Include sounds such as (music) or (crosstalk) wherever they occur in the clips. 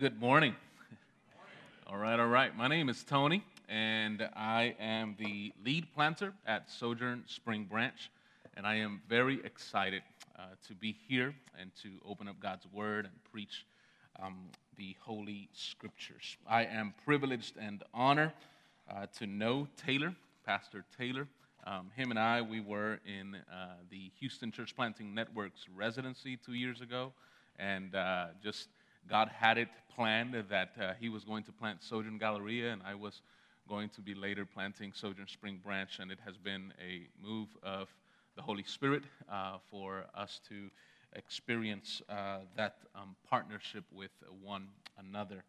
Good morning. All right, all right. My name is Tony, and I am the lead planter at Sojourn Spring Branch, and I am very excited uh, to be here and to open up God's Word and preach um, the Holy Scriptures. I am privileged and honored uh, to know Taylor, Pastor Taylor. Um, him and I, we were in uh, the Houston Church Planting Network's residency two years ago, and uh, just God had it planned that uh, He was going to plant Sojourn Galleria, and I was going to be later planting Sojourn Spring Branch. And it has been a move of the Holy Spirit uh, for us to experience uh, that um, partnership with one another.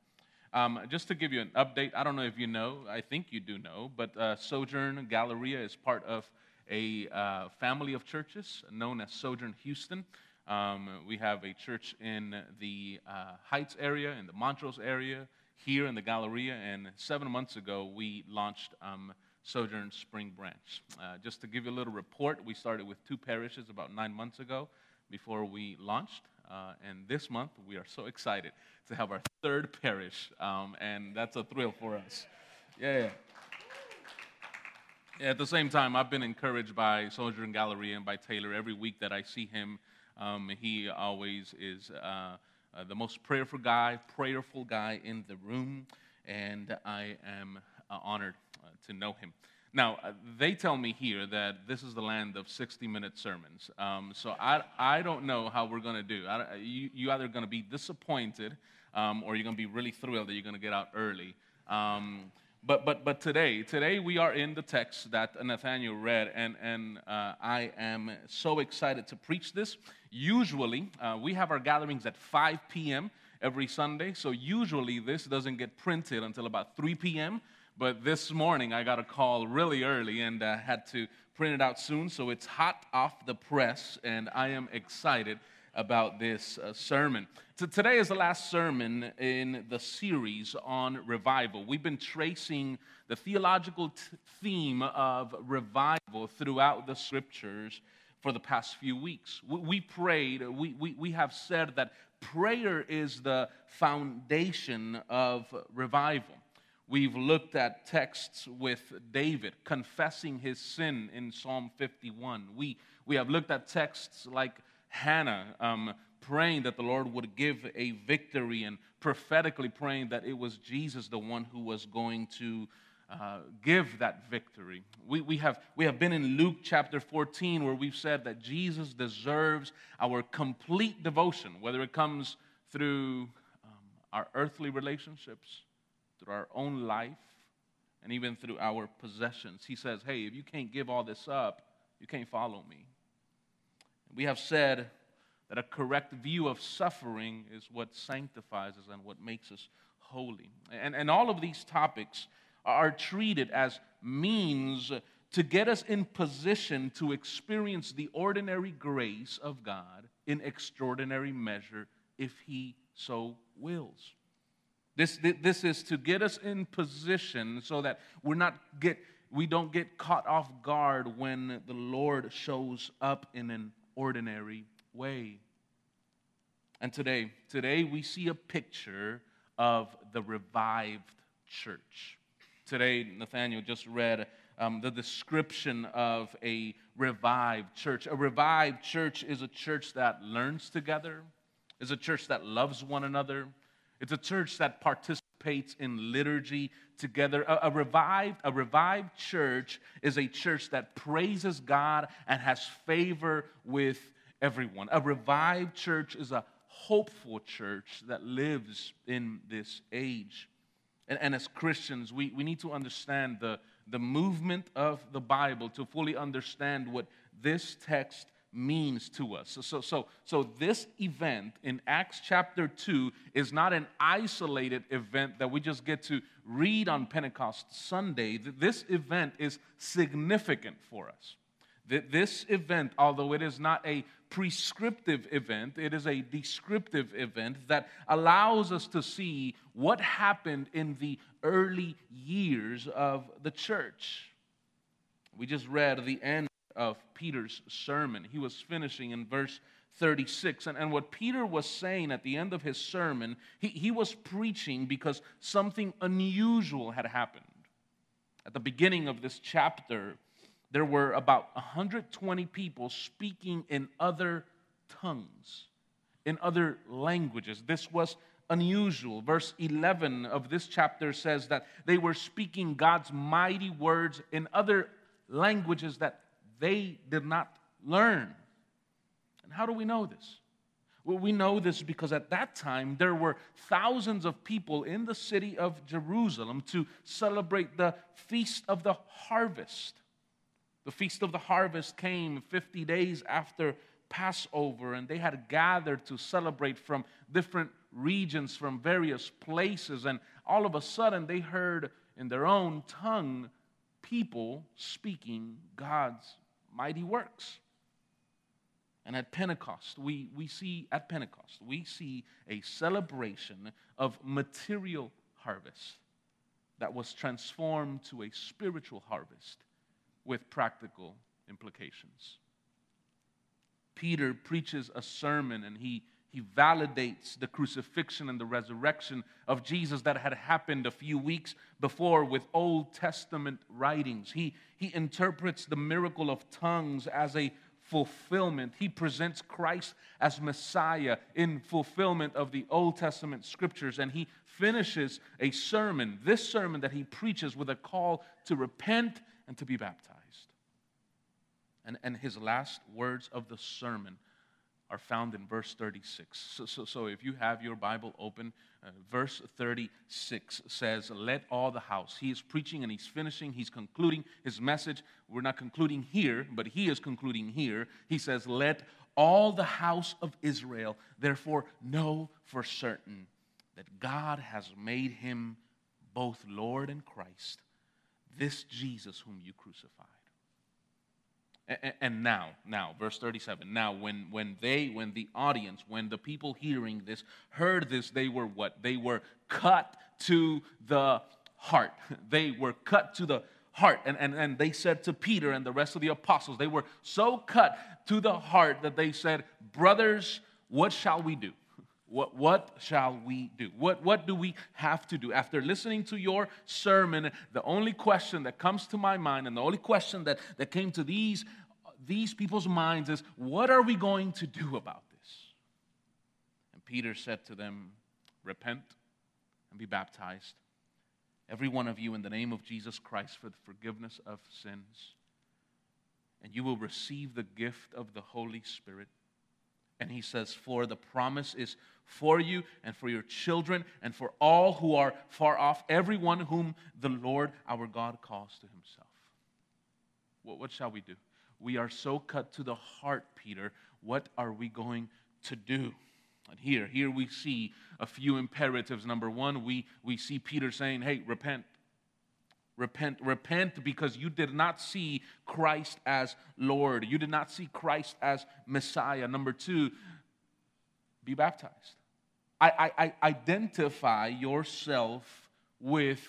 Um, just to give you an update, I don't know if you know, I think you do know, but uh, Sojourn Galleria is part of a uh, family of churches known as Sojourn Houston. Um, we have a church in the uh, Heights area, in the Montrose area, here in the Galleria, and seven months ago we launched um, Sojourn Spring Branch. Uh, just to give you a little report, we started with two parishes about nine months ago before we launched. Uh, and this month, we are so excited to have our third parish, um, and that's a thrill for us. Yeah. yeah. At the same time, I've been encouraged by Sojourn Galleria and by Taylor every week that I see him um, he always is uh, uh, the most prayerful guy, prayerful guy in the room, and I am uh, honored uh, to know him. Now, uh, they tell me here that this is the land of 60 minute sermons. Um, so I, I don't know how we're going to do. I, you, you either going to be disappointed um, or you're going to be really thrilled that you're going to get out early. Um, but, but, but today, today we are in the text that Nathaniel read, and, and uh, I am so excited to preach this. Usually, uh, we have our gatherings at 5 p.m. every Sunday, so usually this doesn't get printed until about 3 p.m. But this morning, I got a call really early and uh, had to print it out soon, so it's hot off the press, and I am excited about this uh, sermon. So today is the last sermon in the series on revival. We've been tracing the theological t- theme of revival throughout the scriptures for the past few weeks. We, we prayed, we, we, we have said that prayer is the foundation of revival. We've looked at texts with David confessing his sin in Psalm 51. We, we have looked at texts like Hannah um, praying that the Lord would give a victory and prophetically praying that it was Jesus, the one who was going to uh, give that victory. We, we, have, we have been in Luke chapter 14 where we've said that Jesus deserves our complete devotion, whether it comes through um, our earthly relationships, through our own life, and even through our possessions. He says, Hey, if you can't give all this up, you can't follow me. We have said that a correct view of suffering is what sanctifies us and what makes us holy. And, and all of these topics are treated as means to get us in position to experience the ordinary grace of God in extraordinary measure if He so wills. This, this is to get us in position so that we're not get, we don't get caught off guard when the Lord shows up in an ordinary way. And today, today we see a picture of the revived church. Today, Nathaniel just read um, the description of a revived church. A revived church is a church that learns together, is a church that loves one another, it's a church that participates in liturgy together. A, a, revived, a revived church is a church that praises God and has favor with everyone. A revived church is a hopeful church that lives in this age. And, and as Christians, we, we need to understand the, the movement of the Bible to fully understand what this text means to us. So, so, so, so this event in Acts chapter 2 is not an isolated event that we just get to read on Pentecost Sunday. This event is significant for us. This event, although it is not a prescriptive event, it is a descriptive event that allows us to see what happened in the early years of the church. We just read the end of Peter's sermon. He was finishing in verse 36. And, and what Peter was saying at the end of his sermon, he, he was preaching because something unusual had happened. At the beginning of this chapter, there were about 120 people speaking in other tongues, in other languages. This was unusual. Verse 11 of this chapter says that they were speaking God's mighty words in other languages that they did not learn. And how do we know this? Well, we know this because at that time there were thousands of people in the city of Jerusalem to celebrate the Feast of the Harvest. The Feast of the Harvest came 50 days after Passover, and they had gathered to celebrate from different regions, from various places. And all of a sudden, they heard in their own tongue people speaking God's mighty works. And at Pentecost, we, we see, at Pentecost, we see a celebration of material harvest that was transformed to a spiritual harvest with practical implications. Peter preaches a sermon and he, he validates the crucifixion and the resurrection of Jesus that had happened a few weeks before with Old Testament writings. He, he interprets the miracle of tongues as a fulfillment. He presents Christ as Messiah in fulfillment of the Old Testament scriptures. And he finishes a sermon, this sermon that he preaches, with a call to repent and to be baptized. And, and his last words of the sermon are found in verse 36. So, so, so if you have your Bible open, uh, verse 36 says, Let all the house. He is preaching and he's finishing, he's concluding his message. We're not concluding here, but he is concluding here. He says, Let all the house of Israel therefore know for certain that God has made him both Lord and Christ, this Jesus whom you crucified. And now, now, verse 37. Now, when, when they, when the audience, when the people hearing this heard this, they were what? They were cut to the heart. (laughs) They were cut to the heart. And, and, and they said to Peter and the rest of the apostles, they were so cut to the heart that they said, Brothers, what shall we do? What, what shall we do? What, what do we have to do? After listening to your sermon, the only question that comes to my mind and the only question that, that came to these, these people's minds is what are we going to do about this? And Peter said to them, Repent and be baptized, every one of you, in the name of Jesus Christ for the forgiveness of sins, and you will receive the gift of the Holy Spirit. And he says, For the promise is for you and for your children and for all who are far off, everyone whom the Lord our God calls to himself. What, what shall we do? We are so cut to the heart, Peter. What are we going to do? And here, here we see a few imperatives. Number one, we, we see Peter saying, Hey, repent. Repent, repent because you did not see Christ as Lord. You did not see Christ as Messiah. Number two, be baptized. I, I, I identify yourself with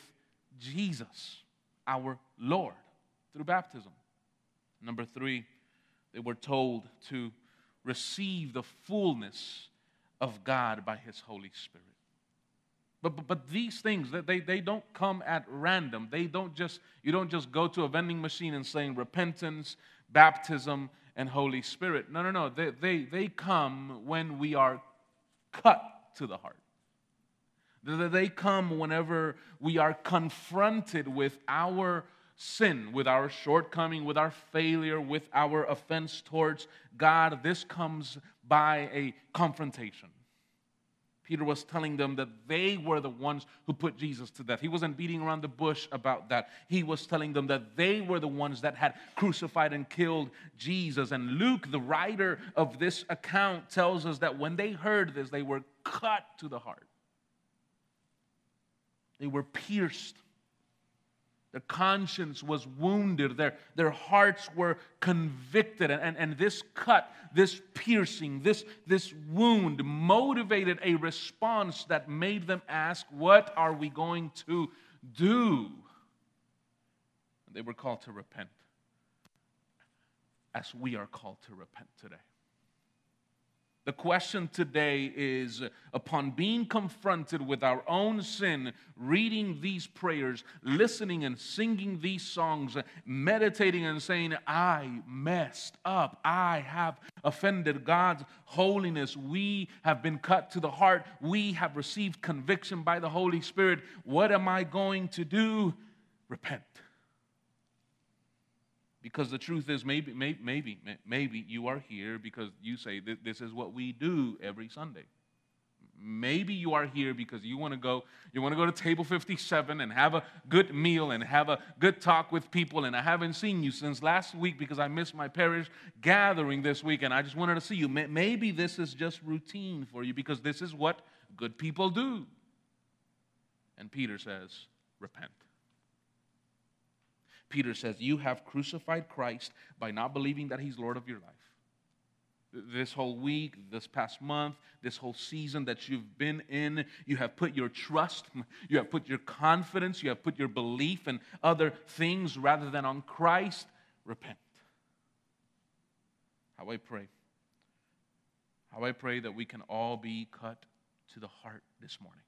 Jesus, our Lord, through baptism. Number three, they were told to receive the fullness of God by His Holy Spirit. But, but, but, these things, they, they don't come at random. They don't just, you don't just go to a vending machine and saying repentance, baptism, and Holy Spirit. No, no, no. They, they, they come when we are cut to the heart. They come whenever we are confronted with our sin, with our shortcoming, with our failure, with our offense towards God. This comes by a confrontation. Peter was telling them that they were the ones who put Jesus to death. He wasn't beating around the bush about that. He was telling them that they were the ones that had crucified and killed Jesus. And Luke, the writer of this account, tells us that when they heard this, they were cut to the heart. They were pierced their conscience was wounded. Their, their hearts were convicted. And, and, and this cut, this piercing, this, this wound motivated a response that made them ask, What are we going to do? They were called to repent, as we are called to repent today. The question today is upon being confronted with our own sin, reading these prayers, listening and singing these songs, meditating and saying, I messed up. I have offended God's holiness. We have been cut to the heart. We have received conviction by the Holy Spirit. What am I going to do? Repent. Because the truth is, maybe, maybe, maybe, maybe you are here because you say this is what we do every Sunday. Maybe you are here because you want to go, you want to go to table 57 and have a good meal and have a good talk with people. And I haven't seen you since last week because I missed my parish gathering this week and I just wanted to see you. Maybe this is just routine for you because this is what good people do. And Peter says, repent. Peter says, You have crucified Christ by not believing that he's Lord of your life. This whole week, this past month, this whole season that you've been in, you have put your trust, (laughs) you have put your confidence, you have put your belief in other things rather than on Christ. Repent. How I pray. How I pray that we can all be cut to the heart this morning.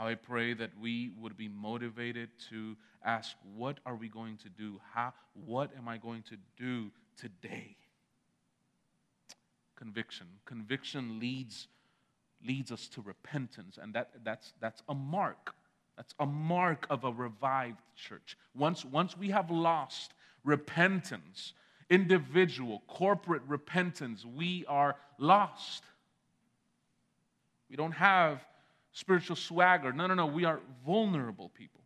How I pray that we would be motivated to ask, what are we going to do? How, what am I going to do today? Conviction. Conviction leads, leads us to repentance, and that, that's, that's a mark. That's a mark of a revived church. Once, once we have lost repentance, individual, corporate repentance, we are lost. We don't have spiritual swagger. No, no, no. We are vulnerable people.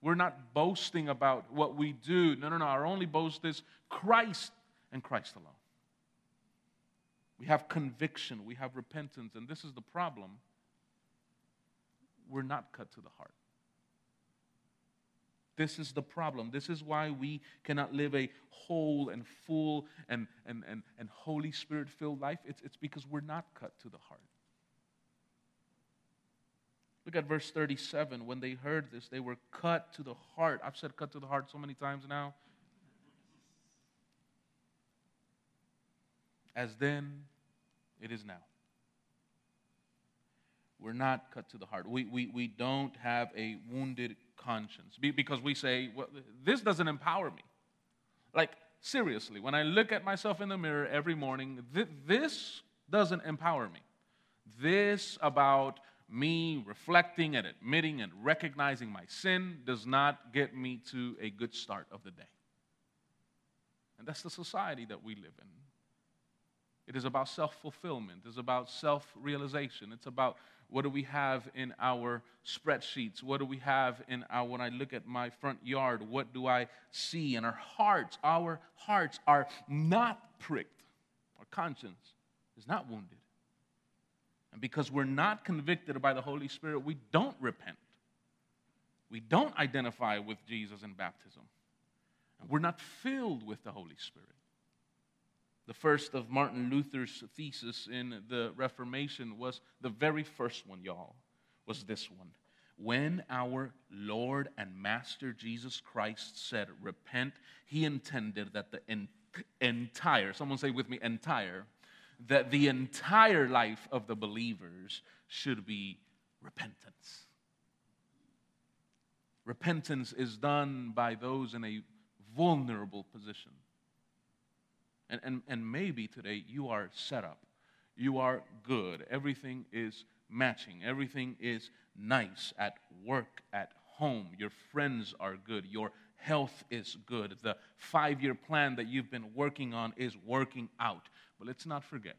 We're not boasting about what we do. No, no, no. Our only boast is Christ and Christ alone. We have conviction, we have repentance, and this is the problem. We're not cut to the heart. This is the problem. This is why we cannot live a whole and full and, and, and, and Holy Spirit filled life. It's, it's because we're not cut to the heart. Look at verse 37. When they heard this, they were cut to the heart. I've said cut to the heart so many times now. As then, it is now. We're not cut to the heart. We, we, we don't have a wounded conscience because we say, well, this doesn't empower me. Like, seriously, when I look at myself in the mirror every morning, th- this doesn't empower me. This about me reflecting and admitting and recognizing my sin does not get me to a good start of the day. And that's the society that we live in. It is about self fulfillment, it's about self realization, it's about what do we have in our spreadsheets? What do we have in our, when I look at my front yard, what do I see? And our hearts, our hearts are not pricked. Our conscience is not wounded. And because we're not convicted by the Holy Spirit, we don't repent. We don't identify with Jesus in baptism. And we're not filled with the Holy Spirit. The first of Martin Luther's thesis in the Reformation was the very first one, y'all, was this one. When our Lord and Master Jesus Christ said, Repent, he intended that the entire, someone say with me, entire, that the entire life of the believers should be repentance. Repentance is done by those in a vulnerable position. And, and, and maybe today you are set up, you are good, everything is matching, everything is nice at work, at home, your friends are good, your health is good, the five year plan that you've been working on is working out. But let's not forget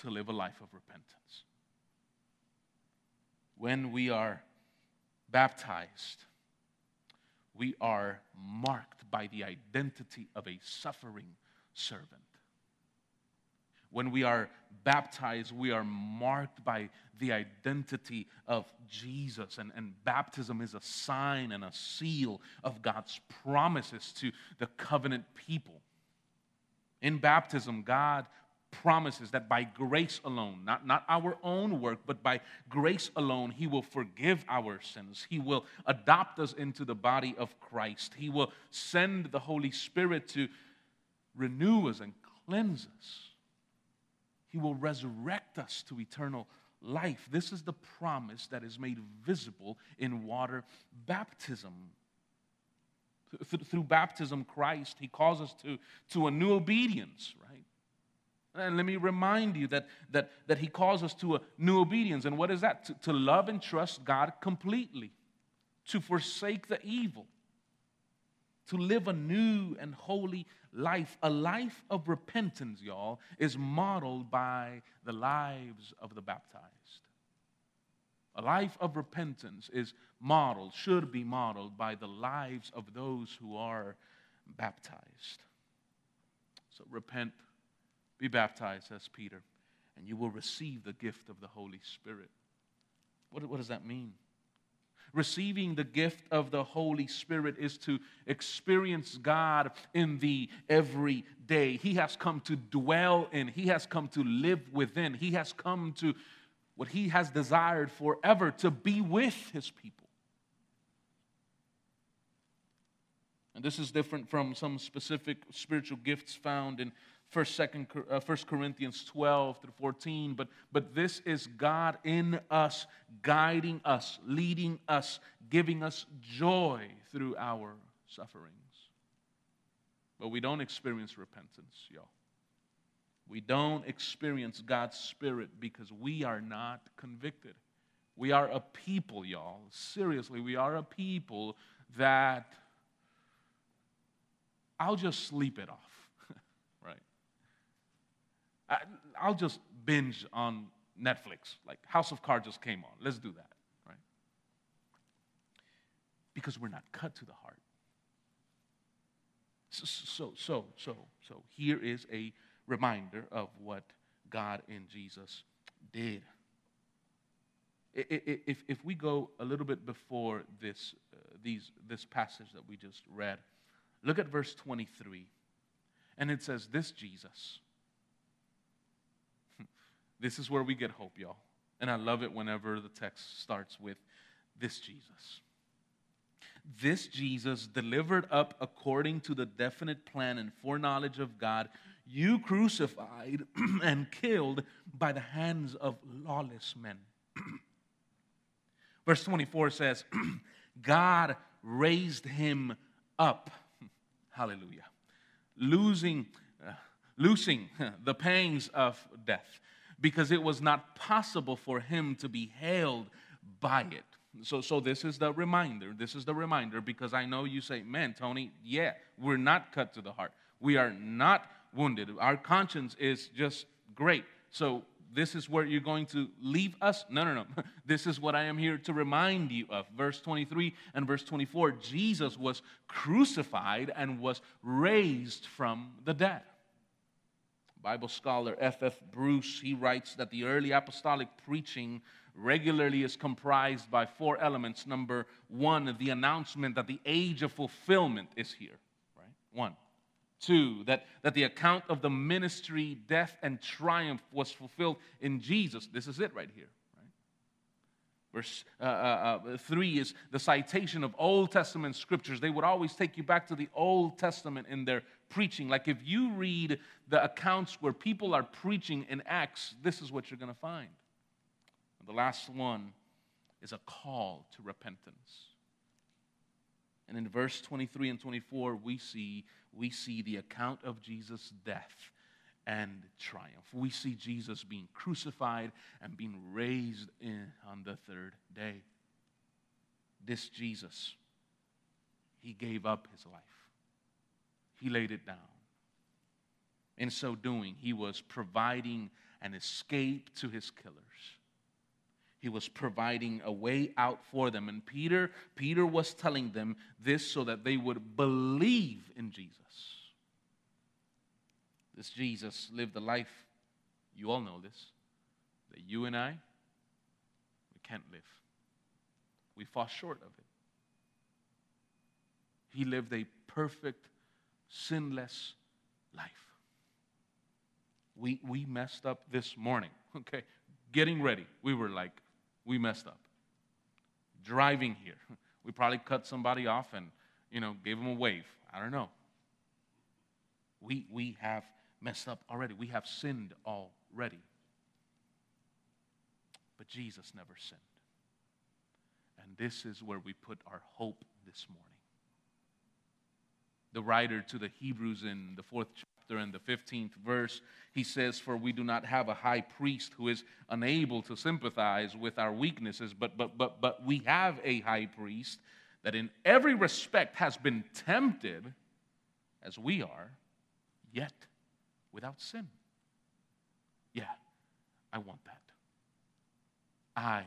to live a life of repentance. When we are baptized, we are marked by the identity of a suffering servant. When we are baptized, we are marked by the identity of Jesus. And, and baptism is a sign and a seal of God's promises to the covenant people. In baptism, God promises that by grace alone, not, not our own work, but by grace alone, He will forgive our sins. He will adopt us into the body of Christ. He will send the Holy Spirit to renew us and cleanse us. He will resurrect us to eternal life. This is the promise that is made visible in water baptism. Through baptism, Christ, He calls us to, to a new obedience, right? And let me remind you that, that, that He calls us to a new obedience. And what is that? To, to love and trust God completely, to forsake the evil, to live a new and holy life. A life of repentance, y'all, is modeled by the lives of the baptized. A life of repentance is modeled, should be modeled by the lives of those who are baptized. So repent, be baptized, says Peter, and you will receive the gift of the Holy Spirit. What, what does that mean? Receiving the gift of the Holy Spirit is to experience God in the everyday. He has come to dwell in, He has come to live within, He has come to what He has desired forever to be with His people. And this is different from some specific spiritual gifts found in First, second, uh, First Corinthians 12 through 14, but, but this is God in us, guiding us, leading us, giving us joy through our sufferings. But we don't experience repentance, y'all. We don't experience God's Spirit because we are not convicted. We are a people, y'all. Seriously, we are a people that I'll just sleep it off. I, will just binge on Netflix. Like House of Cards just came on. Let's do that, right? Because we're not cut to the heart. So, so, so, so, here is a reminder of what God in Jesus did. If, if we go a little bit before this, uh, these, this passage that we just read, look at verse 23. And it says, This Jesus this is where we get hope, y'all. And I love it whenever the text starts with this Jesus. This Jesus, delivered up according to the definite plan and foreknowledge of God, you crucified (clears throat) and killed by the hands of lawless men. (clears throat) Verse 24 says, (clears throat) God raised him up. (laughs) Hallelujah. Losing, uh, loosing (laughs) the pangs of death because it was not possible for him to be held by it. So, so this is the reminder. This is the reminder because I know you say, man, Tony, yeah, we're not cut to the heart. We are not wounded. Our conscience is just great. So this is where you're going to leave us? No, no, no. (laughs) This is what I am here to remind you of. Verse 23 and verse 24 Jesus was crucified and was raised from the dead. Bible scholar F.F. F. Bruce, he writes that the early apostolic preaching regularly is comprised by four elements. Number one, the announcement that the age of fulfillment is here, right? One. Two, that, that the account of the ministry, death, and triumph was fulfilled in Jesus. This is it right here. Verse uh, uh, uh, 3 is the citation of Old Testament scriptures. They would always take you back to the Old Testament in their preaching. Like if you read the accounts where people are preaching in Acts, this is what you're going to find. And the last one is a call to repentance. And in verse 23 and 24, we see, we see the account of Jesus' death and triumph. We see Jesus being crucified and being raised on the third day. This Jesus, he gave up his life, he laid it down. In so doing, he was providing an escape to his killers. He was providing a way out for them. And Peter, Peter was telling them this so that they would believe in Jesus. This Jesus lived a life, you all know this, that you and I, we can't live. We fall short of it. He lived a perfect, sinless life. We, we messed up this morning, (laughs) okay? Getting ready, we were like, we messed up. Driving here, (laughs) we probably cut somebody off and, you know, gave them a wave. I don't know. We, we have messed up already. We have sinned already. But Jesus never sinned. And this is where we put our hope this morning. The writer to the Hebrews in the fourth chapter and the 15th verse, he says, For we do not have a high priest who is unable to sympathize with our weaknesses, but, but, but, but we have a high priest that in every respect has been tempted as we are, yet without sin. Yeah, I want that. I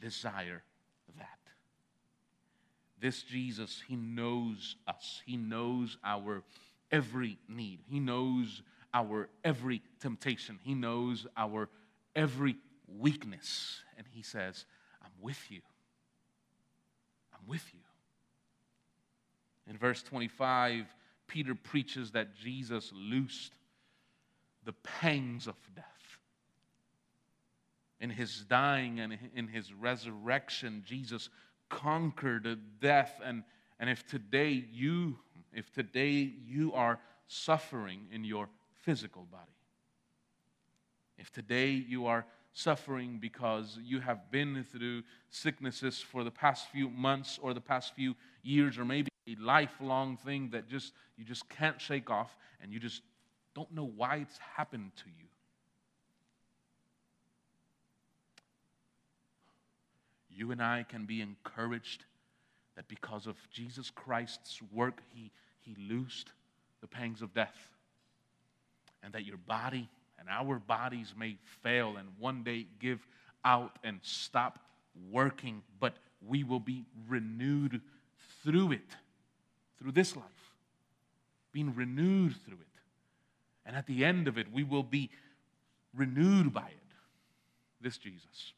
desire. This Jesus, He knows us. He knows our every need. He knows our every temptation. He knows our every weakness. And He says, I'm with you. I'm with you. In verse 25, Peter preaches that Jesus loosed the pangs of death. In his dying and in his resurrection, Jesus conquered death. And, and if today you, if today you are suffering in your physical body, if today you are suffering because you have been through sicknesses for the past few months or the past few years, or maybe a lifelong thing that just you just can't shake off and you just don't know why it's happened to you. You and I can be encouraged that because of Jesus Christ's work, He, he loosed the pangs of death. And that your body and our bodies may fail and one day give out and stop working, but we will be renewed through it, through this life, being renewed through it. And at the end of it, we will be renewed by it. This Jesus.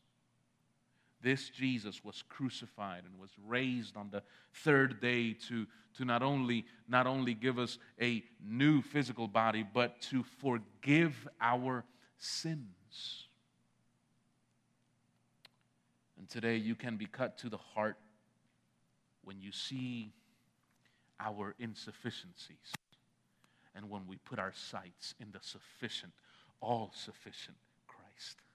This Jesus was crucified and was raised on the third day to, to not, only, not only give us a new physical body, but to forgive our sins. And today you can be cut to the heart when you see our insufficiencies and when we put our sights in the sufficient, all sufficient Christ.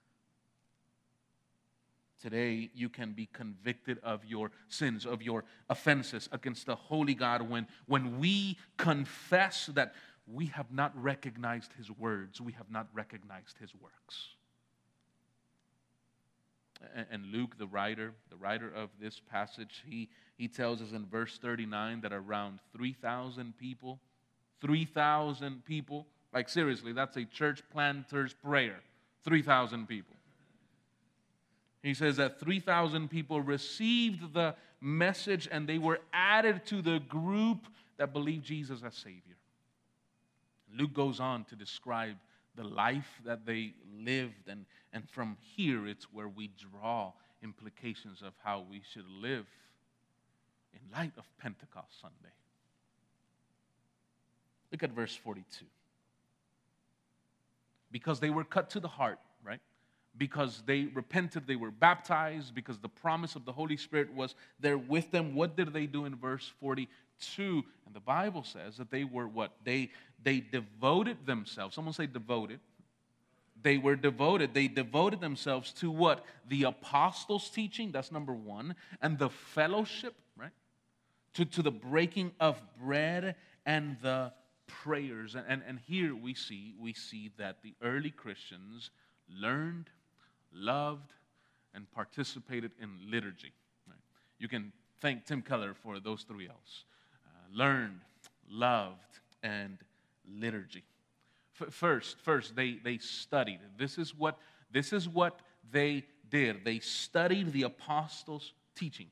Today, you can be convicted of your sins, of your offenses against the holy God when, when we confess that we have not recognized his words, we have not recognized his works. And Luke, the writer, the writer of this passage, he, he tells us in verse 39 that around 3,000 people 3,000 people. Like, seriously, that's a church planter's prayer. 3,000 people. He says that 3,000 people received the message and they were added to the group that believed Jesus as Savior. Luke goes on to describe the life that they lived, and, and from here it's where we draw implications of how we should live in light of Pentecost Sunday. Look at verse 42. Because they were cut to the heart? Because they repented, they were baptized, because the promise of the Holy Spirit was there with them. What did they do in verse 42? And the Bible says that they were what? They they devoted themselves. Someone say devoted. They were devoted. They devoted themselves to what? The apostles' teaching, that's number one, and the fellowship, right? To, to the breaking of bread and the prayers. And, and, and here we see, we see that the early Christians learned, loved, and participated in liturgy. You can thank Tim Keller for those three L's uh, learned, loved, and liturgy. F- first, first they, they studied. This is, what, this is what they did. They studied the apostles' teaching.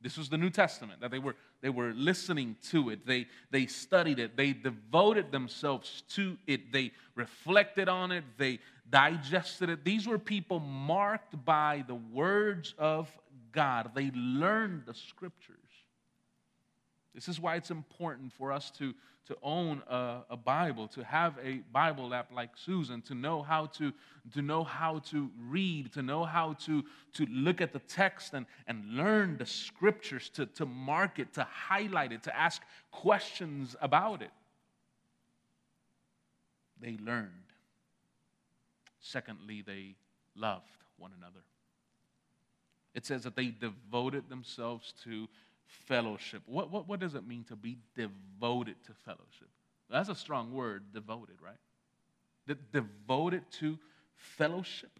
This was the New Testament that they were they were listening to it. They, they studied it. They devoted themselves to it. They reflected on it. They digested it. These were people marked by the words of God. They learned the scriptures. This is why it's important for us to, to own a, a, Bible, to have a Bible app like Susan, to know how to, to know how to read, to know how to, to look at the text and, and learn the scriptures, to, to mark it, to highlight it, to ask questions about it. they learned. Secondly, they loved one another. It says that they devoted themselves to fellowship. What, what, what does it mean to be devoted to fellowship? That's a strong word, devoted, right? De- devoted to fellowship.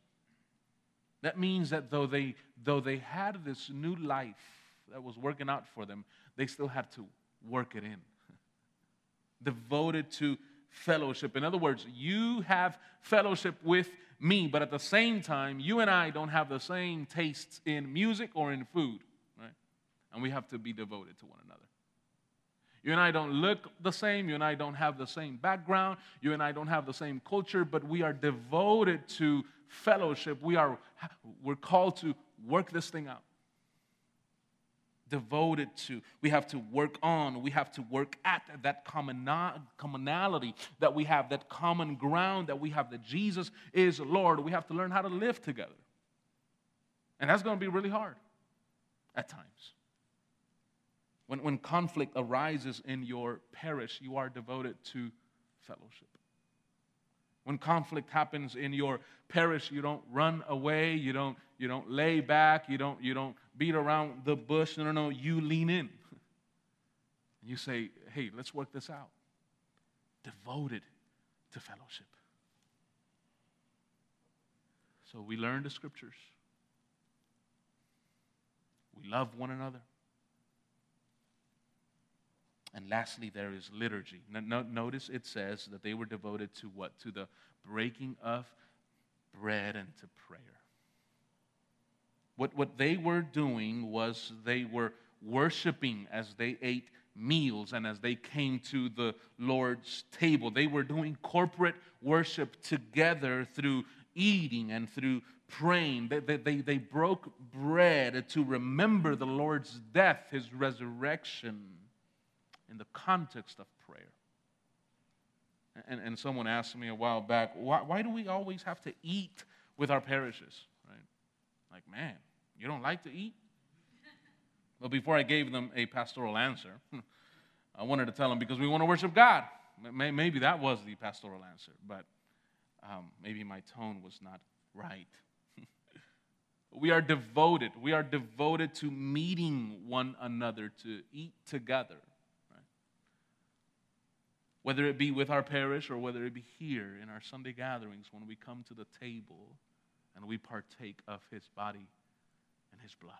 That means that though they, though they had this new life that was working out for them, they still had to work it in. (laughs) devoted to fellowship. In other words, you have fellowship with me, but at the same time, you and I don't have the same tastes in music or in food, right? And we have to be devoted to one another. You and I don't look the same. You and I don't have the same background. You and I don't have the same culture, but we are devoted to fellowship. We are we're called to work this thing out devoted to. We have to work on. We have to work at that commonality that we have, that common ground that we have, that Jesus is Lord. We have to learn how to live together. And that's going to be really hard at times. When, when conflict arises in your parish, you are devoted to fellowship. When conflict happens in your parish, you don't run away, you don't, you don't lay back, you don't, you don't beat around the bush. No, no, no, you lean in. And you say, hey, let's work this out. Devoted to fellowship. So we learn the scriptures. We love one another. And lastly, there is liturgy. notice it says that they were devoted to what? To the breaking of bread and to prayer. What, what they were doing was they were worshiping as they ate meals and as they came to the Lord's table. They were doing corporate worship together through eating and through praying. They, they, they, broke bread to remember the Lord's death, his resurrection in the context of prayer. And, and someone asked me a while back, why, why do we always have to eat with our parishes? Right? Like, man, you don't like to eat? But before I gave them a pastoral answer, (laughs) I wanted to tell them because we want to worship God. Maybe that was the pastoral answer, but um, maybe my tone was not right. (laughs) we are devoted. We are devoted to meeting one another, to eat together whether it be with our parish or whether it be here in our Sunday gatherings when we come to the table and we partake of his body and his blood.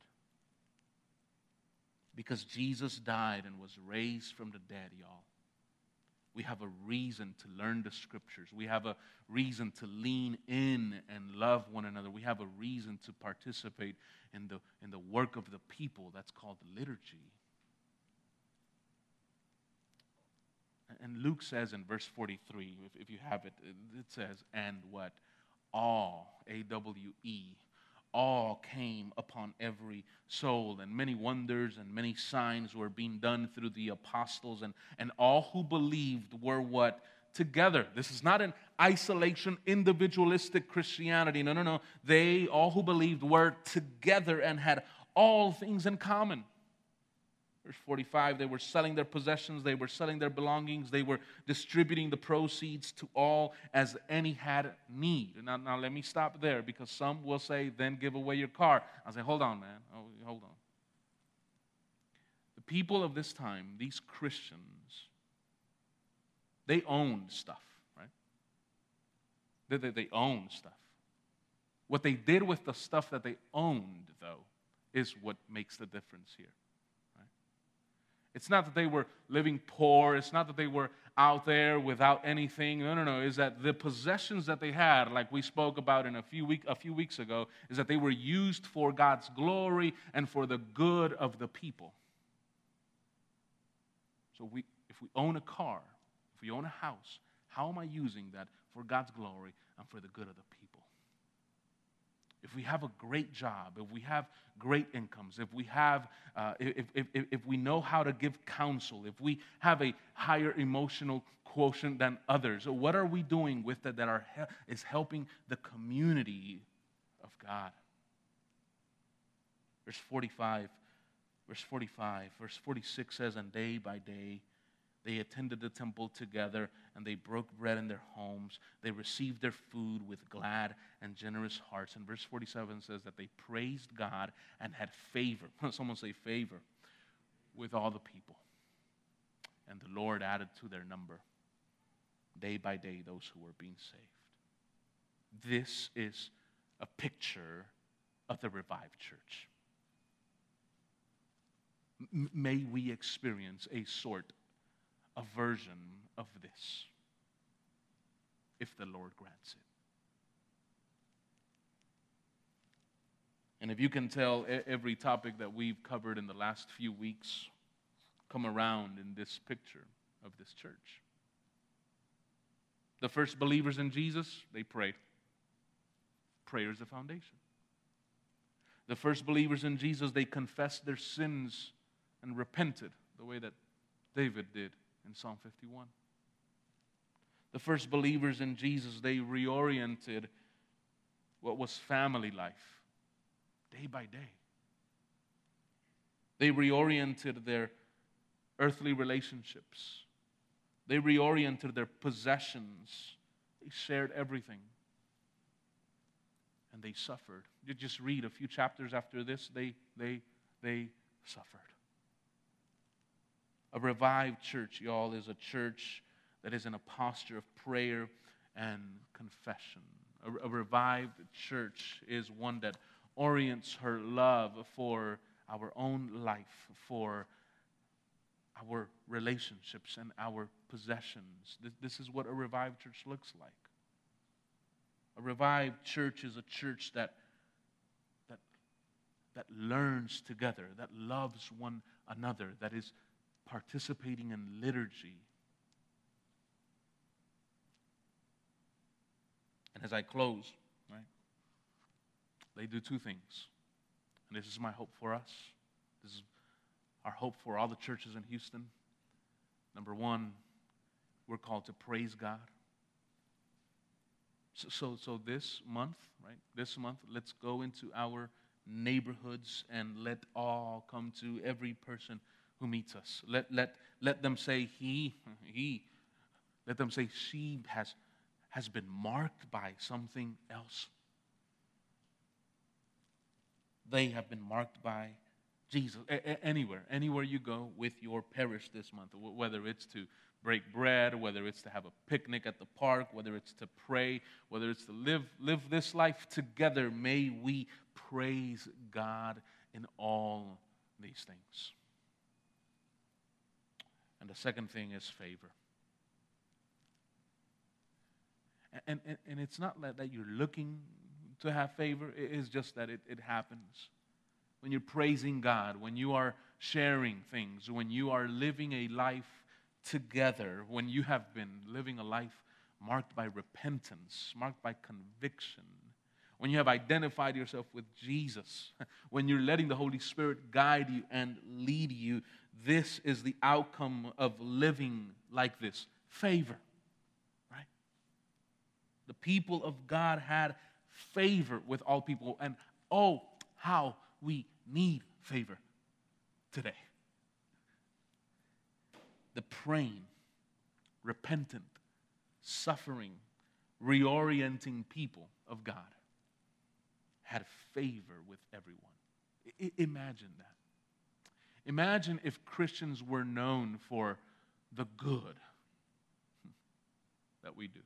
Because Jesus died and was raised from the dead, y'all. We have a reason to learn the scriptures. We have a reason to lean in and love one another. We have a reason to participate in the, in the work of the people. That's called liturgy. And Luke says in verse 43, if, if you have it, it says, and what? All, A W E, all came upon every soul, and many wonders and many signs were being done through the apostles, and, and all who believed were what? Together. This is not an isolation, individualistic Christianity. No, no, no. They, all who believed, were together and had all things in common. Verse 45 they were selling their possessions, they were selling their belongings, they were distributing the proceeds to all as any had need. Now, now let me stop there because some will say, then give away your car. I say, hold on, man. Oh, hold on. The people of this time, these Christians, they owned stuff, right? They, they, they owned stuff. What they did with the stuff that they owned, though, is what makes the difference here. It's not that they were living poor. It's not that they were out there without anything. No, no, no. Is that the possessions that they had, like we spoke about in a few, week, a few weeks ago, is that they were used for God's glory and for the good of the people. So we, if we own a car, if we own a house, how am I using that for God's glory and for the good of the people? If we have a great job, if we have great incomes, if we have, uh, if, if, if, if we know how to give counsel, if we have a higher emotional quotient than others, what are we doing with that that are, is helping the community of God? Verse 45, verse 45, verse 46 says, And day by day They attended the temple together and they broke bread in their homes. They received their food with glad and generous hearts. And verse 47 says that they praised God and had favor. (laughs) Someone say favor with all the people. And the Lord added to their number day by day those who were being saved. This is a picture of the revived church. M- may we experience a sort of version of this if the Lord grants it. And if you can tell, every topic that we've covered in the last few weeks come around in this picture of this church. The first believers in Jesus, they prayed. Prayer is the foundation. The first believers in Jesus, they confessed their sins and repented the way that David did in Psalm 51. The first believers in Jesus, they reoriented what was family life day by day. They reoriented their earthly relationships. They reoriented their possessions. They shared everything. And they suffered. You just read a few chapters after this, they, they, they suffered. A revived church, y'all, is a church that is in a posture of prayer and confession. A, a revived church is one that orients her love for our own life, for our relationships and our possessions. This, is what a revived church looks like. A revived church is a church that, that, that learns together, that loves one another, that is participating in liturgy. And as I close, right, they do two things. And this is my hope for us. This is our hope for all the churches in Houston. Number one, we're called to praise God. So, so, so this month, right? This month, let's go into our neighborhoods and let all come to every person who meets us. Let, let, let them say, He, He. Let them say, She has, has been marked by something else. They have been marked by Jesus. A- anywhere, anywhere you go with your parish this month, whether it's to break bread, whether it's to have a picnic at the park, whether it's to pray, whether it's to live, live this life together, may we praise God in all these things. And the second thing is favor. And, and, and it's not that you're looking to have favor, it is just that it, it happens when you're praising God, when you are sharing things, when you are living a life together, when you have been living a life marked by repentance, marked by conviction, when you have identified yourself with Jesus, (laughs) when you're letting the Holy Spirit guide you and lead you, this is the outcome of living like this favor, right? The people of God had favor with all people, and oh, how we need favor today. The praying, repentant, suffering, reorienting people of God had favor with everyone. I- imagine that. Imagine if Christians were known for the good (laughs) that we do.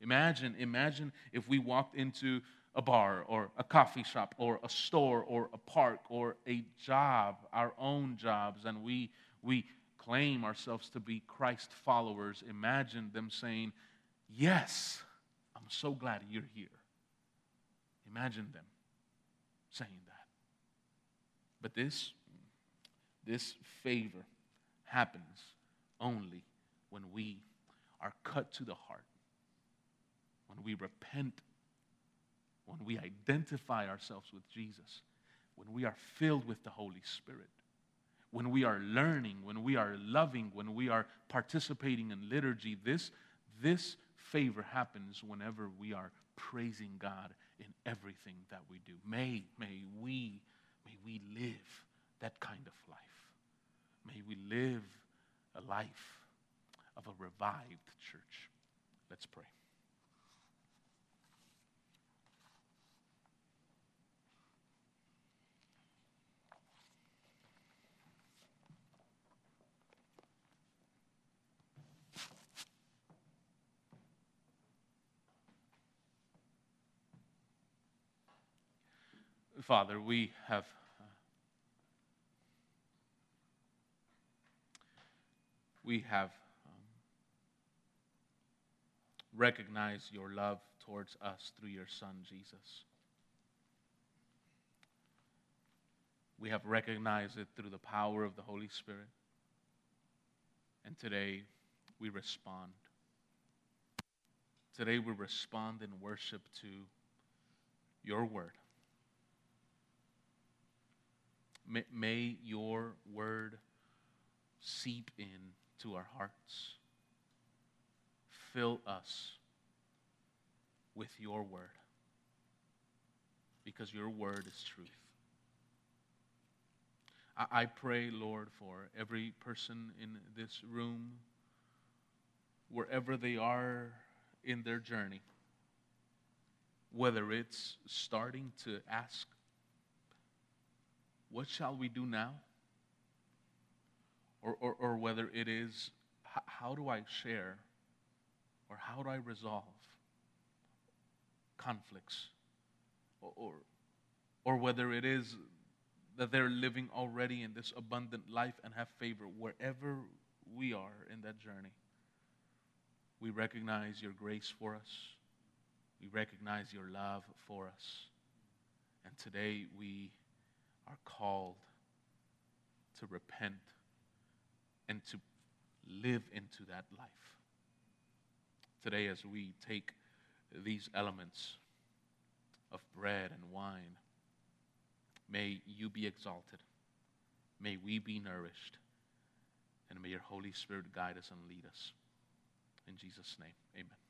Imagine, imagine if we walked into a bar or a coffee shop or a store or a park or a job, our own jobs, and we, we claim ourselves to be Christ followers, imagine them saying, Yes, I'm so glad you're here. Imagine them saying that. But this, this favor happens only when we are cut to the heart, when we repent when we identify ourselves with Jesus, when we are filled with the Holy Spirit, when we are learning, when we are loving, when we are participating in liturgy, this, this favor happens whenever we are praising God in everything that we do. May, may we, may we live that kind of life. May we live a life of a revived church. Let's pray. Father, we have uh, we have um, recognized your love towards us through your Son, Jesus. We have recognized it through the power of the Holy Spirit. And today we respond. Today we respond in worship to your word. May, may your word seep into our hearts. Fill us with your word because your word is truth. I, I pray, Lord, for every person in this room, wherever they are in their journey, whether it's starting to ask what shall we do now? Or, or, or whether it is, how do I share or how do I resolve conflicts? Or, or, or whether it is that they're living already in this abundant life and have favor wherever we are in that journey. We recognize your grace for us. We recognize your love for us. And today we are called to repent and to live into that life. Today, as we take these elements of bread and wine, may you be exalted, may we be nourished, and may your Holy Spirit guide us and lead us. In Jesus' name, amen.